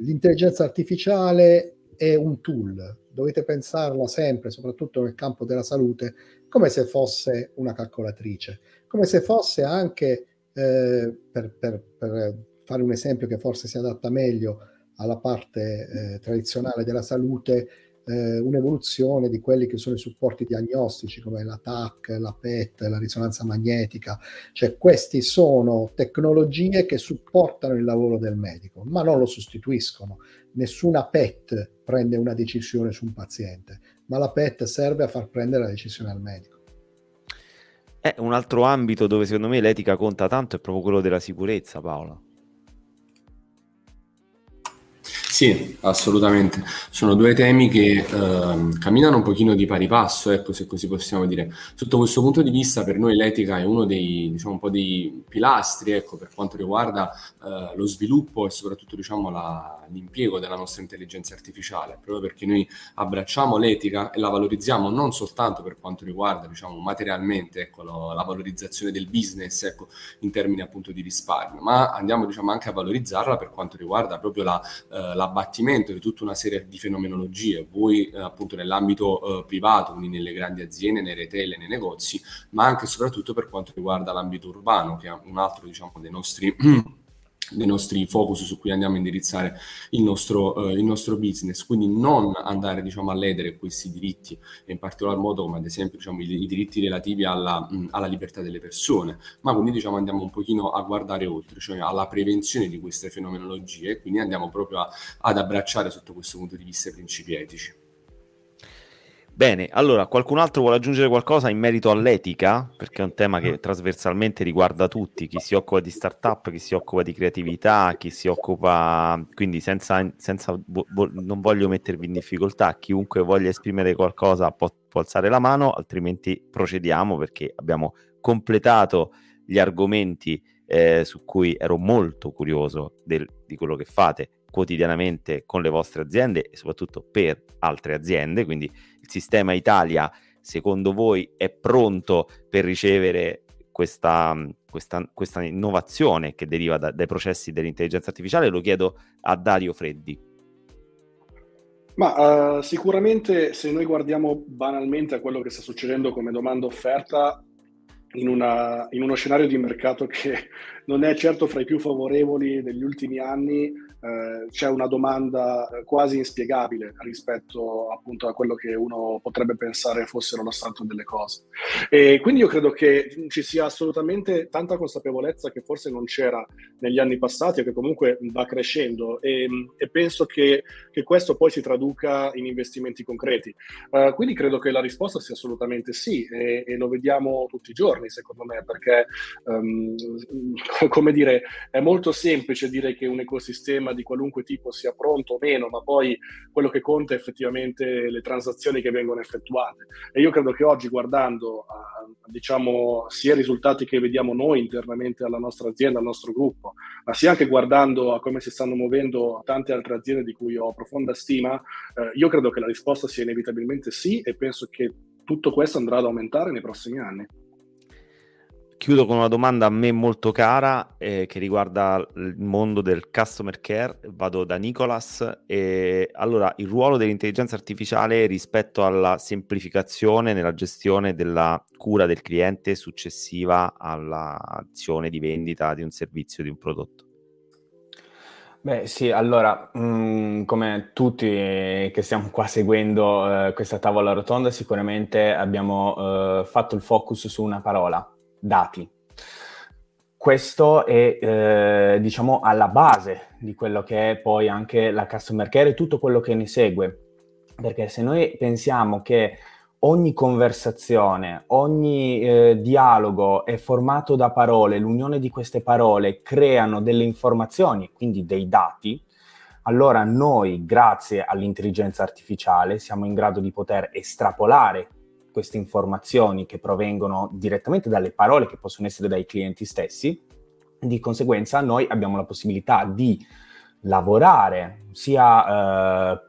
l'intelligenza artificiale è un tool, dovete pensarla sempre, soprattutto nel campo della salute, come se fosse una calcolatrice come se fosse anche, eh, per, per, per, fare un esempio che forse si adatta meglio alla parte eh, tradizionale della salute, eh, un'evoluzione di quelli che sono i supporti diagnostici come la TAC, la PET, la risonanza magnetica, cioè queste sono tecnologie che supportano il lavoro del medico, ma non lo sostituiscono. Nessuna PET prende una decisione su un paziente, ma la PET serve a far prendere la decisione al medico. Eh, un altro ambito dove secondo me l'etica conta tanto è proprio quello della sicurezza, Paola. Sì, assolutamente. Sono due temi che eh, camminano un pochino di pari passo, ecco, se così possiamo dire. Sotto questo punto di vista, per noi l'etica è uno dei, diciamo, un dei pilastri, ecco, per quanto riguarda eh, lo sviluppo e soprattutto, diciamo, la, l'impiego della nostra intelligenza artificiale, proprio perché noi abbracciamo l'etica e la valorizziamo non soltanto per quanto riguarda, diciamo, materialmente, ecco, lo, la valorizzazione del business, ecco, in termini appunto di risparmio, ma andiamo, diciamo, anche a valorizzarla per quanto riguarda proprio la, eh, la l'abbattimento di tutta una serie di fenomenologie, voi eh, appunto nell'ambito eh, privato, quindi nelle grandi aziende, nei retail nei negozi, ma anche e soprattutto per quanto riguarda l'ambito urbano, che è un altro diciamo, dei nostri dei nostri focus su cui andiamo a indirizzare il nostro, eh, il nostro business, quindi non andare diciamo, a ledere questi diritti, in particolar modo come ad esempio diciamo, i, i, diritti relativi alla, mh, alla, libertà delle persone, ma quindi diciamo, andiamo un pochino a guardare oltre, cioè alla prevenzione di queste fenomenologie quindi andiamo proprio a, ad abbracciare sotto questo punto di vista i principi etici. Bene, allora qualcun altro vuole aggiungere qualcosa in merito all'etica? Perché è un tema che trasversalmente riguarda tutti, chi si occupa di startup, chi si occupa di creatività, chi si occupa, quindi senza, senza non voglio mettervi in difficoltà, chiunque voglia esprimere qualcosa può, può alzare la mano, altrimenti procediamo perché abbiamo completato gli argomenti eh, su cui ero molto curioso del, di quello che fate quotidianamente con le vostre aziende e soprattutto per altre aziende, quindi il sistema Italia secondo voi è pronto per ricevere questa, questa, questa innovazione che deriva da, dai processi dell'intelligenza artificiale, lo chiedo a Dario Freddi. Ma uh, sicuramente se noi guardiamo banalmente a quello che sta succedendo come domanda offerta, in, una, in, uno scenario di mercato che non è certo fra i più favorevoli degli ultimi anni, eh, c'è una domanda quasi inspiegabile rispetto appunto a quello che uno potrebbe pensare fossero lo stato delle cose. E quindi io credo che ci sia assolutamente tanta consapevolezza che forse non c'era negli anni passati e che comunque va crescendo e, e penso che, che, questo poi si traduca in investimenti concreti. Uh, quindi credo che la risposta sia assolutamente sì e, e lo vediamo tutti i giorni secondo me perché um, come dire è molto semplice dire che un ecosistema di qualunque tipo sia pronto o meno, ma poi quello che conta è effettivamente le transazioni che vengono effettuate. E io credo che oggi guardando a, diciamo, sia i risultati che vediamo noi internamente alla nostra azienda, al nostro gruppo, ma sia anche guardando a come si stanno muovendo tante altre aziende di cui ho profonda stima, eh, io credo che la risposta sia inevitabilmente sì e penso che tutto questo andrà ad aumentare nei prossimi anni. Chiudo con una domanda a me molto cara eh, che riguarda il mondo del customer care. Vado da Nicolas. E, allora, il ruolo dell'intelligenza artificiale rispetto alla semplificazione nella gestione della cura del cliente successiva all'azione di vendita di un servizio, di un prodotto. Beh sì, allora, mh, mm, come tutti che stiamo qua seguendo eh, questa tavola rotonda, sicuramente abbiamo eh, fatto il focus su una parola, dati. Questo è, eh, diciamo, alla base di quello che è poi anche la customer care e tutto quello che ne segue. Perché se noi pensiamo che ogni conversazione, ogni eh, dialogo è formato da parole, l'unione di queste parole creano delle informazioni, quindi dei dati, allora noi, grazie all'intelligenza artificiale, siamo in grado di poter estrapolare queste informazioni che provengono direttamente dalle parole che possono essere dai clienti stessi. Di conseguenza noi abbiamo la possibilità di lavorare sia eh,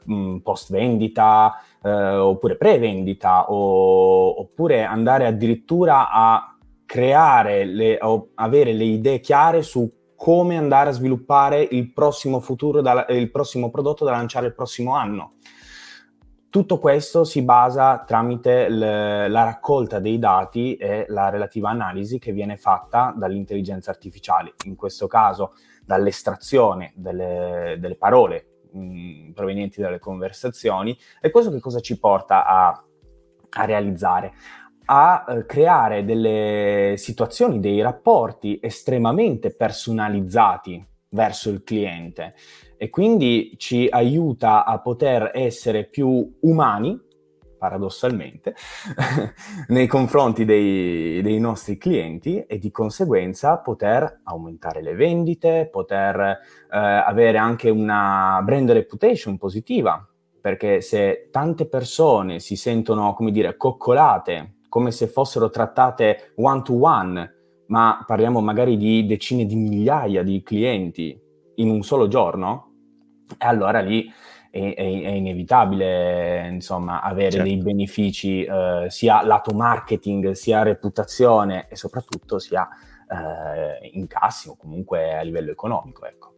post vendita eh, oppure pre vendita oppure andare addirittura a creare le, o avere le idee chiare su come andare a sviluppare il prossimo futuro, da, il prossimo prodotto da lanciare il prossimo anno. Tutto questo si basa tramite l- la raccolta dei dati e la relativa analisi che viene fatta dall'intelligenza artificiale, in questo caso dall'estrazione delle, delle parole mh, mm, provenienti dalle conversazioni. E questo che cosa ci porta a, a realizzare? a eh, creare delle situazioni, dei rapporti estremamente personalizzati verso il cliente. E quindi ci aiuta a poter essere più umani, paradossalmente, nei confronti dei, dei, nostri clienti e di conseguenza poter aumentare le vendite, poter eh, avere anche una brand reputation positiva, perché se tante persone si sentono, come dire, coccolate, come se fossero trattate one to one, ma parliamo magari di decine di migliaia di clienti in un solo giorno, e allora lì è, è, è inevitabile insomma, avere certo. dei benefici eh, sia lato marketing, sia reputazione e soprattutto sia eh, incassi o comunque a livello economico. Ecco.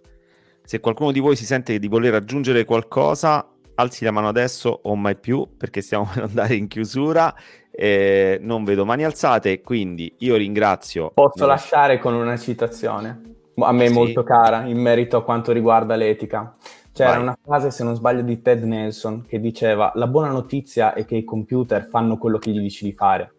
Se qualcuno di voi si sente di voler aggiungere qualcosa, alzi la mano adesso o mai più perché stiamo per andare in chiusura. Eh, non vedo mani alzate, quindi io ringrazio. Posso lasciare con una citazione? A me sì. molto cara in merito a quanto riguarda l'etica. C'era Vai. una frase, se non sbaglio, di Ted Nelson che diceva: La buona notizia è che i computer fanno quello che gli dici di fare.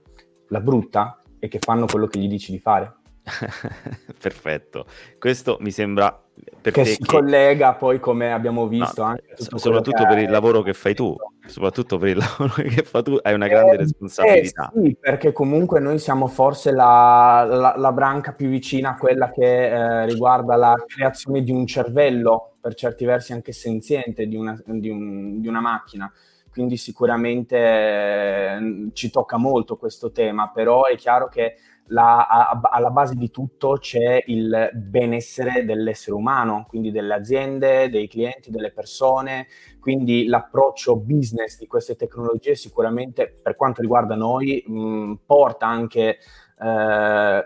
La brutta è che fanno quello che gli dici di fare. Perfetto. Questo mi sembra che si che... collega poi come abbiamo visto no, anche soprattutto per il lavoro che fai tu soprattutto per il lavoro che fai tu hai una grande eh, responsabilità. eh, sì, perché comunque noi siamo forse la, la, la branca più vicina a quella che eh, riguarda la creazione di un cervello per certi versi anche senziente di una, di un, di una macchina. Quindi sicuramente eh, ci tocca molto questo tema però è chiaro che la, a, alla base di tutto c'è il benessere dell'essere umano, quindi delle aziende, dei clienti, delle persone, quindi l'approccio business di queste tecnologie sicuramente per quanto riguarda noi mh, porta anche eh,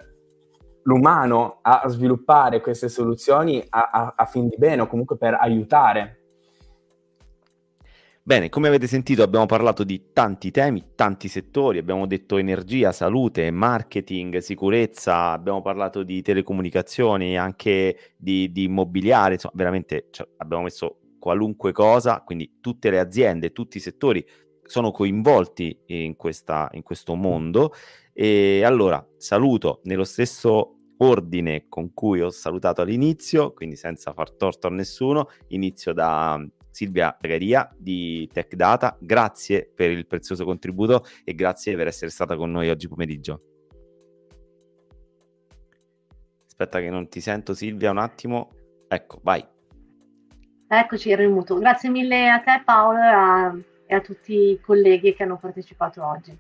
l'umano a sviluppare queste soluzioni a, a, a fin di bene o comunque per aiutare Bene, come avete sentito abbiamo parlato di tanti temi, tanti settori, abbiamo detto energia, salute, marketing, sicurezza, abbiamo parlato di telecomunicazioni, anche di, di immobiliare, insomma veramente cioè, abbiamo messo qualunque cosa, quindi tutte le aziende, tutti i settori sono coinvolti in, questa, in questo mondo. E allora saluto nello stesso ordine con cui ho salutato all'inizio, quindi senza far torto a nessuno, inizio da Silvia Dragaria di Tech Data, grazie per il prezioso contributo e grazie per essere stata con noi oggi pomeriggio. Aspetta che non ti sento Silvia un attimo. Ecco, vai. Eccoci, ero in muto. Grazie mille a te Paolo e a, e a tutti i colleghi che hanno partecipato oggi.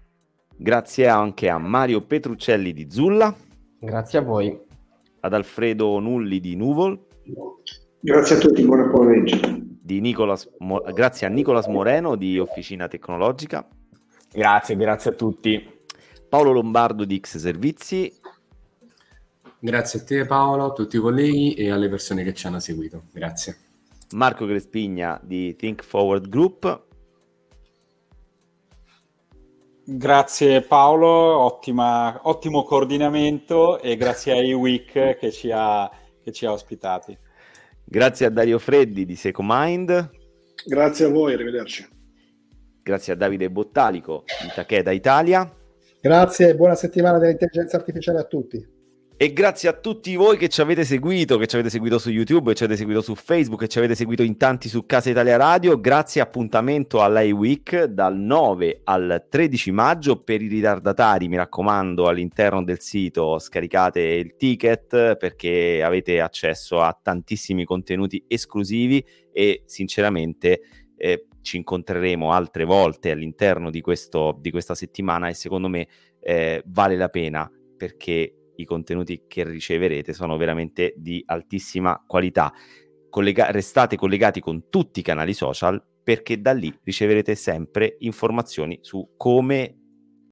Grazie anche a Mario Petruccelli di Zulla. Grazie a voi. Ad Alfredo Nulli di Nuvol. Grazie a tutti, buona pomeriggio di Nicolas, grazie a Nicolas Moreno di Officina Tecnologica. Grazie, grazie a tutti. Paolo Lombardo di X Servizi. Grazie a te Paolo, a tutti i colleghi e alle persone che ci hanno seguito. Grazie. Marco Crespigna di Think Forward Group. Grazie Paolo, ottima, ottimo coordinamento e grazie a iWeek che ci ha, che ci ha ospitati. Grazie a Dario Freddi di Secomind. Grazie a voi, arrivederci. Grazie a Davide Bottalico di Takeda Italia. Grazie e buona settimana dell'intelligenza artificiale a tutti. E grazie a tutti voi che ci avete seguito, che ci avete seguito su YouTube, che ci avete seguito su Facebook, che ci avete seguito in tanti su Casa Italia Radio. Grazie, appuntamento all'I-Week dal 9 al 13 maggio. Per i ritardatari, mi raccomando, all'interno del sito scaricate il ticket perché avete accesso a tantissimi contenuti esclusivi e sinceramente eh, ci incontreremo altre volte all'interno di, questo, di questa settimana e secondo me eh, vale la pena perché i contenuti che riceverete sono veramente di altissima qualità. Collega- restate collegati con tutti i canali social perché da lì riceverete sempre informazioni su come